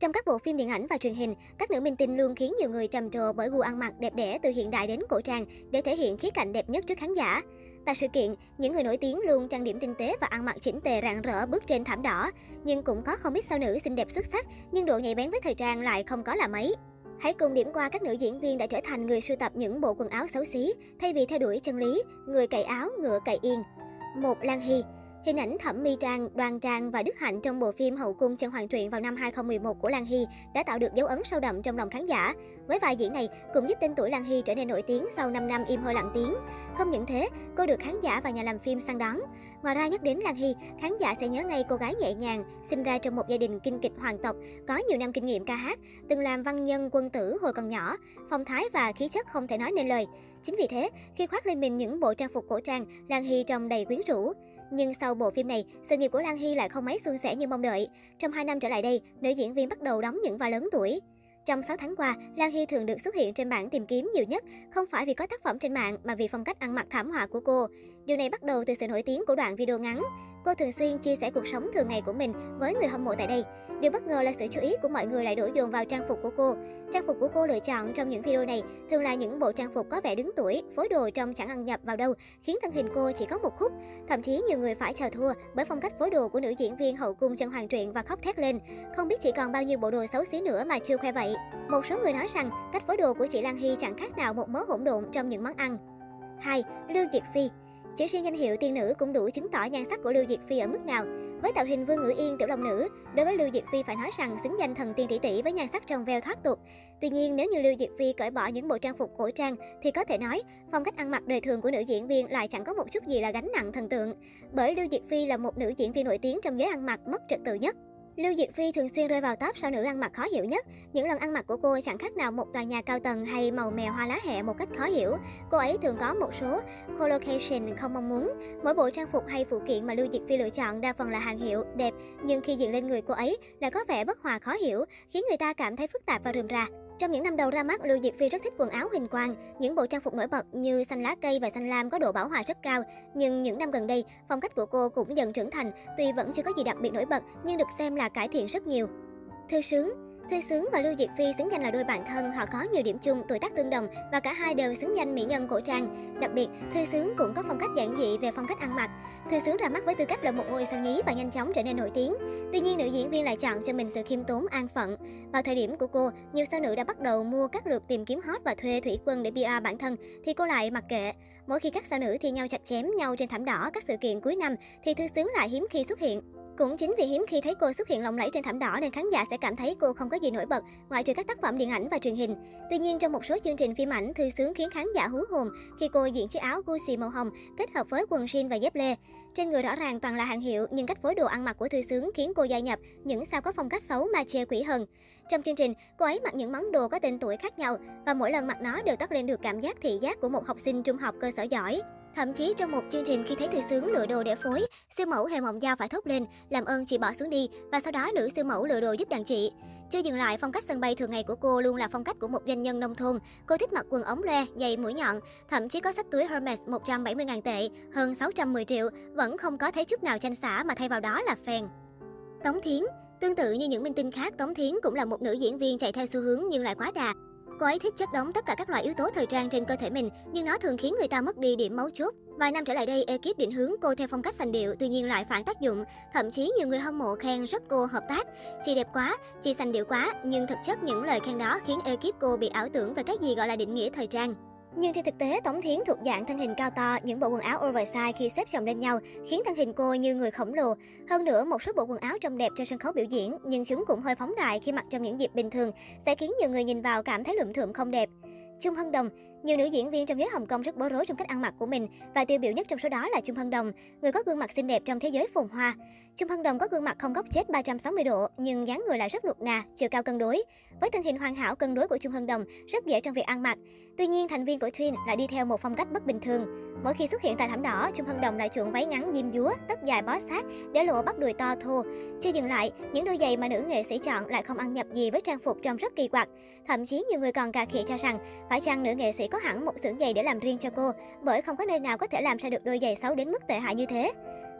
Trong các bộ phim điện ảnh và truyền hình, các nữ minh tinh luôn khiến nhiều người trầm trồ bởi gu ăn mặc đẹp đẽ từ hiện đại đến cổ trang để thể hiện khía cạnh đẹp nhất trước khán giả. Tại sự kiện, những người nổi tiếng luôn trang điểm tinh tế và ăn mặc chỉnh tề rạng rỡ bước trên thảm đỏ, nhưng cũng có không ít sao nữ xinh đẹp xuất sắc, nhưng độ nhạy bén với thời trang lại không có là mấy. Hãy cùng điểm qua các nữ diễn viên đã trở thành người sưu tập những bộ quần áo xấu xí, thay vì theo đuổi chân lý, người cậy áo, ngựa cậy yên. Một Lan Hy Hình ảnh Thẩm My Trang, Đoàn Trang và Đức Hạnh trong bộ phim Hậu cung chân hoàng truyện vào năm 2011 của Lan Hy đã tạo được dấu ấn sâu đậm trong lòng khán giả. Với vai diễn này, cũng giúp tên tuổi Lan Hy trở nên nổi tiếng sau 5 năm im hơi lặng tiếng. Không những thế, cô được khán giả và nhà làm phim săn đón. Ngoài ra nhắc đến Lan Hy, khán giả sẽ nhớ ngay cô gái nhẹ nhàng, sinh ra trong một gia đình kinh kịch hoàng tộc, có nhiều năm kinh nghiệm ca hát, từng làm văn nhân quân tử hồi còn nhỏ, phong thái và khí chất không thể nói nên lời. Chính vì thế, khi khoác lên mình những bộ trang phục cổ trang, Lan Hy trông đầy quyến rũ. Nhưng sau bộ phim này, sự nghiệp của Lan Hy lại không mấy suôn sẻ như mong đợi. Trong 2 năm trở lại đây, nữ diễn viên bắt đầu đóng những vai lớn tuổi. Trong 6 tháng qua, Lan Hy thường được xuất hiện trên bảng tìm kiếm nhiều nhất, không phải vì có tác phẩm trên mạng mà vì phong cách ăn mặc thảm họa của cô. Điều này bắt đầu từ sự nổi tiếng của đoạn video ngắn. Cô thường xuyên chia sẻ cuộc sống thường ngày của mình với người hâm mộ tại đây. Điều bất ngờ là sự chú ý của mọi người lại đổ dồn vào trang phục của cô. Trang phục của cô lựa chọn trong những video này thường là những bộ trang phục có vẻ đứng tuổi, phối đồ trông chẳng ăn nhập vào đâu, khiến thân hình cô chỉ có một khúc. Thậm chí nhiều người phải chào thua bởi phong cách phối đồ của nữ diễn viên hậu cung Trần hoàng truyện và khóc thét lên. Không biết chỉ còn bao nhiêu bộ đồ xấu xí nữa mà chưa khoe vậy. Một số người nói rằng cách phối đồ của chị Lan Hy chẳng khác nào một mớ hỗn độn trong những món ăn. 2. Lưu Diệt Phi chỉ riêng danh hiệu tiên nữ cũng đủ chứng tỏ nhan sắc của Lưu Diệt Phi ở mức nào. Với tạo hình vương ngữ yên tiểu long nữ, đối với Lưu diệc Phi phải nói rằng xứng danh thần tiên tỷ tỷ với nhan sắc trong veo thoát tục. Tuy nhiên, nếu như Lưu diệc Phi cởi bỏ những bộ trang phục cổ trang thì có thể nói phong cách ăn mặc đời thường của nữ diễn viên lại chẳng có một chút gì là gánh nặng thần tượng. Bởi Lưu diệc Phi là một nữ diễn viên nổi tiếng trong giới ăn mặc mất trật tự nhất. Lưu Diệt Phi thường xuyên rơi vào top sao nữ ăn mặc khó hiểu nhất. Những lần ăn mặc của cô chẳng khác nào một tòa nhà cao tầng hay màu mè hoa lá hẹ một cách khó hiểu. Cô ấy thường có một số collocation không mong muốn. Mỗi bộ trang phục hay phụ kiện mà Lưu Diệt Phi lựa chọn đa phần là hàng hiệu, đẹp, nhưng khi diện lên người cô ấy lại có vẻ bất hòa khó hiểu, khiến người ta cảm thấy phức tạp và rườm rà. Trong những năm đầu ra mắt, Lưu Diệc Phi rất thích quần áo hình quang, những bộ trang phục nổi bật như xanh lá cây và xanh lam có độ bảo hòa rất cao. Nhưng những năm gần đây, phong cách của cô cũng dần trưởng thành, tuy vẫn chưa có gì đặc biệt nổi bật nhưng được xem là cải thiện rất nhiều. Thư sướng Thư Sướng và Lưu Diệt Phi xứng danh là đôi bạn thân, họ có nhiều điểm chung, tuổi tác tương đồng và cả hai đều xứng danh mỹ nhân cổ trang. Đặc biệt, Thư Sướng cũng có phong cách giản dị về phong cách ăn mặc. Thư Sướng ra mắt với tư cách là một ngôi sao nhí và nhanh chóng trở nên nổi tiếng. Tuy nhiên, nữ diễn viên lại chọn cho mình sự khiêm tốn, an phận. Vào thời điểm của cô, nhiều sao nữ đã bắt đầu mua các lượt tìm kiếm hot và thuê thủy quân để PR bản thân, thì cô lại mặc kệ. Mỗi khi các sao nữ thi nhau chặt chém nhau trên thảm đỏ các sự kiện cuối năm, thì Thư Sướng lại hiếm khi xuất hiện. Cũng chính vì hiếm khi thấy cô xuất hiện lộng lẫy trên thảm đỏ nên khán giả sẽ cảm thấy cô không có gì nổi bật, ngoại trừ các tác phẩm điện ảnh và truyền hình. Tuy nhiên trong một số chương trình phim ảnh, Thư Sướng khiến khán giả hú hồn khi cô diện chiếc áo Gucci màu hồng kết hợp với quần jean và dép lê. Trên người rõ ràng toàn là hàng hiệu, nhưng cách phối đồ ăn mặc của Thư Sướng khiến cô gia nhập những sao có phong cách xấu mà chê quỷ hơn. Trong chương trình, cô ấy mặc những món đồ có tên tuổi khác nhau và mỗi lần mặc nó đều toát lên được cảm giác thị giác của một học sinh trung học cơ sở giỏi. Thậm chí trong một chương trình khi thấy Thư Sướng lựa đồ để phối, siêu mẫu Hề Mộng dao phải thốt lên, làm ơn chị bỏ xuống đi và sau đó nữ siêu mẫu lựa đồ giúp đàn chị. Chưa dừng lại, phong cách sân bay thường ngày của cô luôn là phong cách của một doanh nhân nông thôn. Cô thích mặc quần ống loe, giày mũi nhọn, thậm chí có sách túi Hermes 170.000 tệ, hơn 610 triệu, vẫn không có thấy chút nào tranh xả mà thay vào đó là phèn. Tống Thiến Tương tự như những minh tinh khác, Tống Thiến cũng là một nữ diễn viên chạy theo xu hướng nhưng lại quá đà. Cô ấy thích chất đóng tất cả các loại yếu tố thời trang trên cơ thể mình, nhưng nó thường khiến người ta mất đi điểm mấu chốt. Vài năm trở lại đây, ekip định hướng cô theo phong cách sành điệu, tuy nhiên lại phản tác dụng. Thậm chí nhiều người hâm mộ khen rất cô hợp tác. Chị đẹp quá, chị sành điệu quá, nhưng thực chất những lời khen đó khiến ekip cô bị ảo tưởng về cái gì gọi là định nghĩa thời trang. Nhưng trên thực tế, Tống Thiến thuộc dạng thân hình cao to, những bộ quần áo oversize khi xếp chồng lên nhau khiến thân hình cô như người khổng lồ. Hơn nữa, một số bộ quần áo trông đẹp trên sân khấu biểu diễn, nhưng chúng cũng hơi phóng đại khi mặc trong những dịp bình thường, sẽ khiến nhiều người nhìn vào cảm thấy lượm thượm không đẹp. Trung Hân Đồng, nhiều nữ diễn viên trong giới Hồng Kông rất bối rối trong cách ăn mặc của mình và tiêu biểu nhất trong số đó là Trung Hân Đồng, người có gương mặt xinh đẹp trong thế giới phồn hoa. Trung Hân Đồng có gương mặt không góc chết 360 độ nhưng dáng người lại rất nuột nà, chiều cao cân đối. Với thân hình hoàn hảo cân đối của Trung Hân Đồng, rất dễ trong việc ăn mặc. Tuy nhiên, thành viên của Twin lại đi theo một phong cách bất bình thường. Mỗi khi xuất hiện tại thảm đỏ, Trung Hân Đồng lại chuộng váy ngắn diêm dúa, tất dài bó sát để lộ bắp đùi to thô. Chưa dừng lại, những đôi giày mà nữ nghệ sĩ chọn lại không ăn nhập gì với trang phục trông rất kỳ quặc. Thậm chí nhiều người còn cà khịa cho rằng phải chăng nữ nghệ sĩ có hẳn một xưởng giày để làm riêng cho cô, bởi không có nơi nào có thể làm ra được đôi giày xấu đến mức tệ hại như thế.